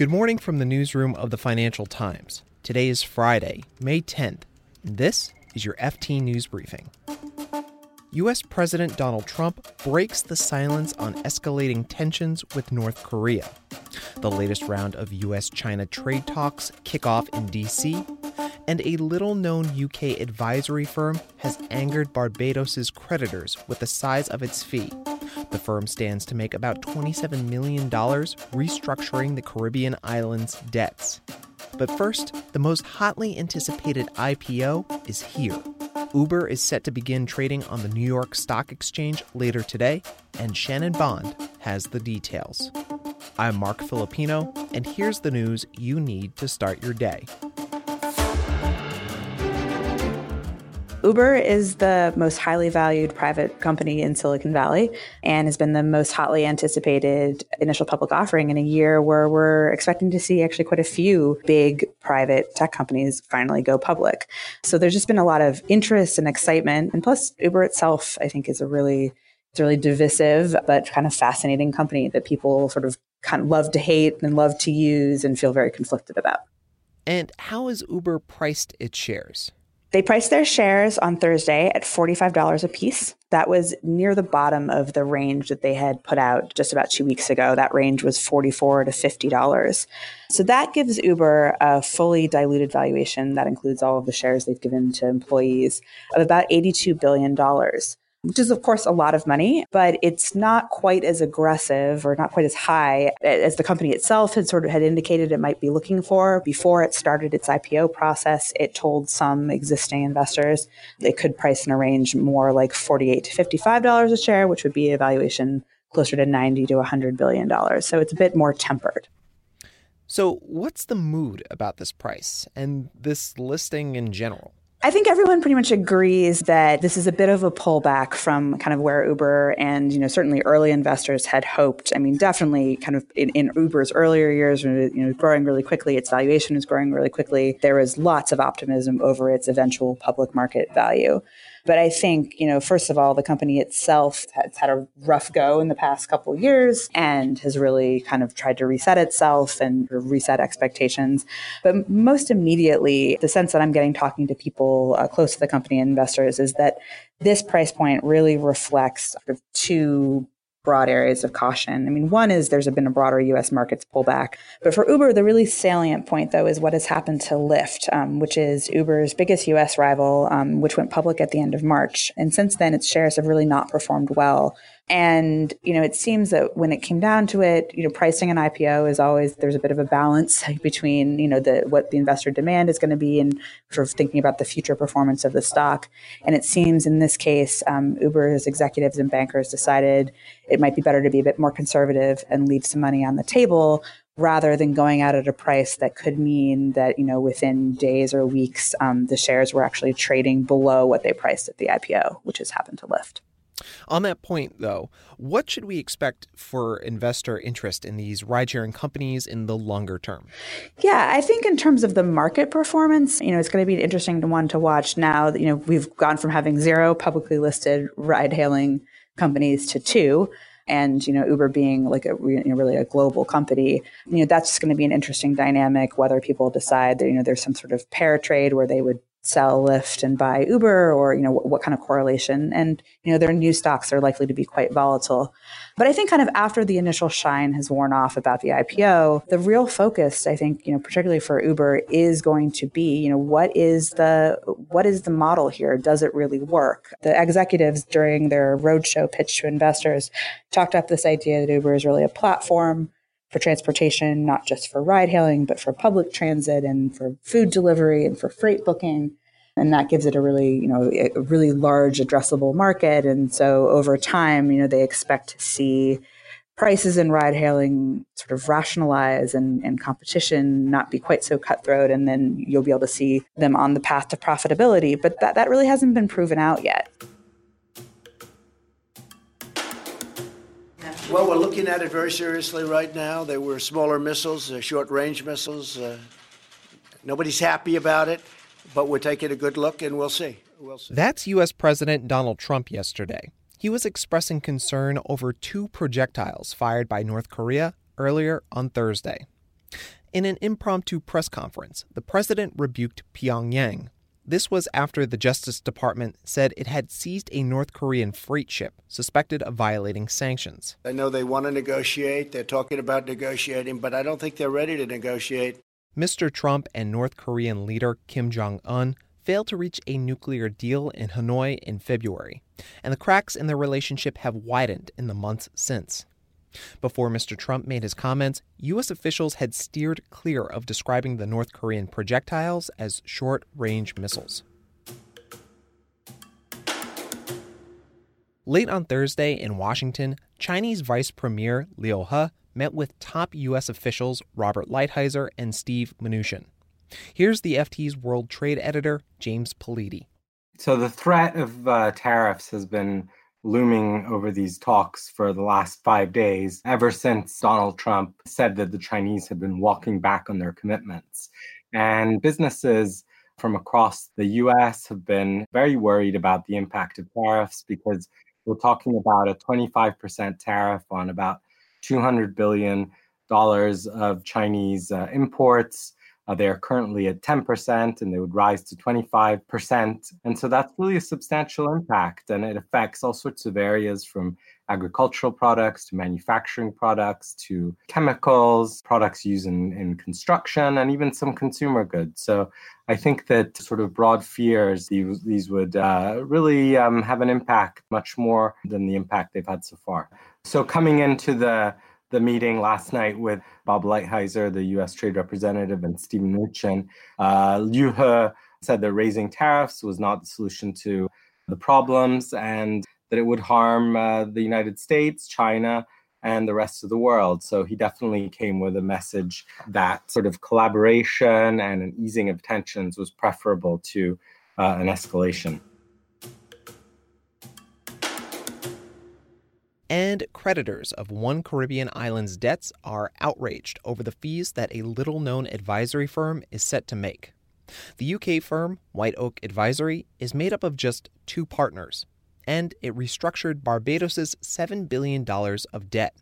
Good morning from the newsroom of the Financial Times. Today is Friday, May 10th, and this is your FT News Briefing. U.S. President Donald Trump breaks the silence on escalating tensions with North Korea. The latest round of U.S. China trade talks kick off in D.C., and a little known UK advisory firm has angered Barbados' creditors with the size of its fee. The firm stands to make about $27 million restructuring the Caribbean islands' debts. But first, the most hotly anticipated IPO is here. Uber is set to begin trading on the New York Stock Exchange later today, and Shannon Bond has the details. I'm Marc Filippino, and here's the news you need to start your day. Uber is the most highly valued private company in Silicon Valley and has been the most hotly anticipated initial public offering in a year where we're expecting to see actually quite a few big private tech companies finally go public. So there's just been a lot of interest and excitement. And plus, Uber itself, I think, is a really it's really divisive but kind of fascinating company that people sort of kind of love to hate and love to use and feel very conflicted about. And how has Uber priced its shares? They priced their shares on Thursday at $45 a piece. That was near the bottom of the range that they had put out just about two weeks ago. That range was 44 to $50. So that gives Uber a fully diluted valuation that includes all of the shares they've given to employees of about $82 billion which is, of course, a lot of money, but it's not quite as aggressive or not quite as high as the company itself had sort of had indicated it might be looking for. Before it started its IPO process, it told some existing investors they could price in a range more like 48 to $55 a share, which would be a valuation closer to 90 to 100 billion dollars. So it's a bit more tempered. So, what's the mood about this price and this listing in general? I think everyone pretty much agrees that this is a bit of a pullback from kind of where Uber and, you know, certainly early investors had hoped. I mean, definitely kind of in, in Uber's earlier years, you know, growing really quickly, its valuation is growing really quickly. There was lots of optimism over its eventual public market value. But I think, you know, first of all, the company itself has had a rough go in the past couple years and has really kind of tried to reset itself and reset expectations. But most immediately, the sense that I'm getting talking to people uh, close to the company and investors is that this price point really reflects sort of two broad areas of caution. I mean, one is there's been a broader U.S. markets pullback, but for Uber, the really salient point though is what has happened to Lyft, um, which is Uber's biggest U.S. rival, um, which went public at the end of March, and since then its shares have really not performed well. And, you know, it seems that when it came down to it, you know, pricing an IPO is always, there's a bit of a balance between, you know, the, what the investor demand is going to be and sort of thinking about the future performance of the stock. And it seems in this case, um, Uber's executives and bankers decided it might be better to be a bit more conservative and leave some money on the table rather than going out at a price that could mean that you know within days or weeks um, the shares were actually trading below what they priced at the IPO, which has happened to Lyft. On that point, though, what should we expect for investor interest in these ride sharing companies in the longer term? Yeah, I think in terms of the market performance, you know, it's going to be an interesting one to watch now. You know, we've gone from having zero publicly listed ride hailing companies to two and you know Uber being like a you know, really a global company, you know that's going to be an interesting dynamic. Whether people decide that you know there's some sort of pair trade where they would sell Lyft and buy Uber or, you know, what, what, kind of correlation. And, you know, their new stocks are likely to be quite volatile. But I think kind of after the initial shine has worn off about the IPO, the real focus, I think, you know, particularly for Uber is going to be, you know, what is the, what is the model here? Does it really work? The executives during their roadshow pitch to investors talked up this idea that Uber is really a platform for transportation, not just for ride hailing, but for public transit and for food delivery and for freight booking. And that gives it a really, you know, a really large addressable market. And so over time, you know, they expect to see prices in ride hailing sort of rationalize and, and competition not be quite so cutthroat. And then you'll be able to see them on the path to profitability. But that, that really hasn't been proven out yet. Well, we're looking at it very seriously right now. They were smaller missiles, uh, short range missiles. Uh, nobody's happy about it, but we're taking a good look and we'll see. we'll see. That's U.S. President Donald Trump yesterday. He was expressing concern over two projectiles fired by North Korea earlier on Thursday. In an impromptu press conference, the president rebuked Pyongyang. This was after the Justice Department said it had seized a North Korean freight ship suspected of violating sanctions. I know they want to negotiate. They're talking about negotiating, but I don't think they're ready to negotiate. Mr. Trump and North Korean leader Kim Jong un failed to reach a nuclear deal in Hanoi in February, and the cracks in their relationship have widened in the months since. Before Mr. Trump made his comments, U.S. officials had steered clear of describing the North Korean projectiles as short range missiles. Late on Thursday in Washington, Chinese Vice Premier Liu He met with top U.S. officials Robert Lighthizer and Steve Mnuchin. Here's the FT's World Trade Editor, James Politi. So, the threat of uh, tariffs has been looming over these talks for the last five days, ever since Donald Trump said that the Chinese had been walking back on their commitments. And businesses from across the US have been very worried about the impact of tariffs because we're talking about a 25% tariff on about $200 billion of Chinese uh, imports. Uh, they are currently at 10% and they would rise to 25%. And so that's really a substantial impact. And it affects all sorts of areas from agricultural products to manufacturing products to chemicals, products used in, in construction, and even some consumer goods. So I think that sort of broad fears, these, these would uh, really um, have an impact much more than the impact they've had so far. So coming into the the meeting last night with Bob Lighthizer, the U.S. Trade Representative, and Stephen Mnuchin, uh, Liu He said that raising tariffs was not the solution to the problems and that it would harm uh, the United States, China, and the rest of the world. So he definitely came with a message that sort of collaboration and an easing of tensions was preferable to uh, an escalation. And creditors of one Caribbean island's debts are outraged over the fees that a little known advisory firm is set to make. The UK firm, White Oak Advisory, is made up of just two partners, and it restructured Barbados' $7 billion of debt.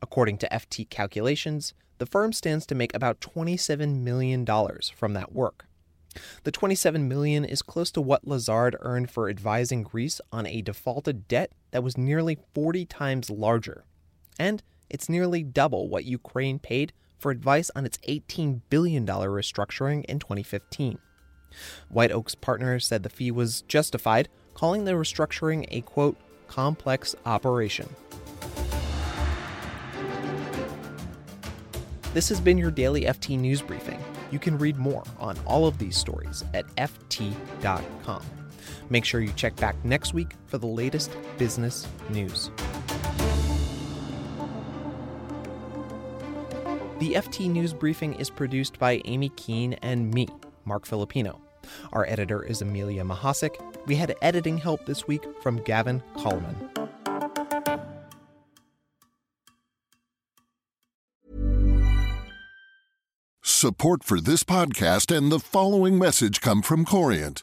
According to FT calculations, the firm stands to make about $27 million from that work. The 27 million is close to what Lazard earned for advising Greece on a defaulted debt that was nearly 40 times larger. And it's nearly double what Ukraine paid for advice on its $18 billion restructuring in 2015. White Oak's partner said the fee was justified, calling the restructuring a quote, complex operation. This has been your daily FT News Briefing. You can read more on all of these stories at FT.com. Make sure you check back next week for the latest business news. The FT News Briefing is produced by Amy Keene and me, Marc Filippino. Our editor is Amelia Mahasik. We had editing help this week from Gavin Kallmann. Support for this podcast and the following message come from Corient.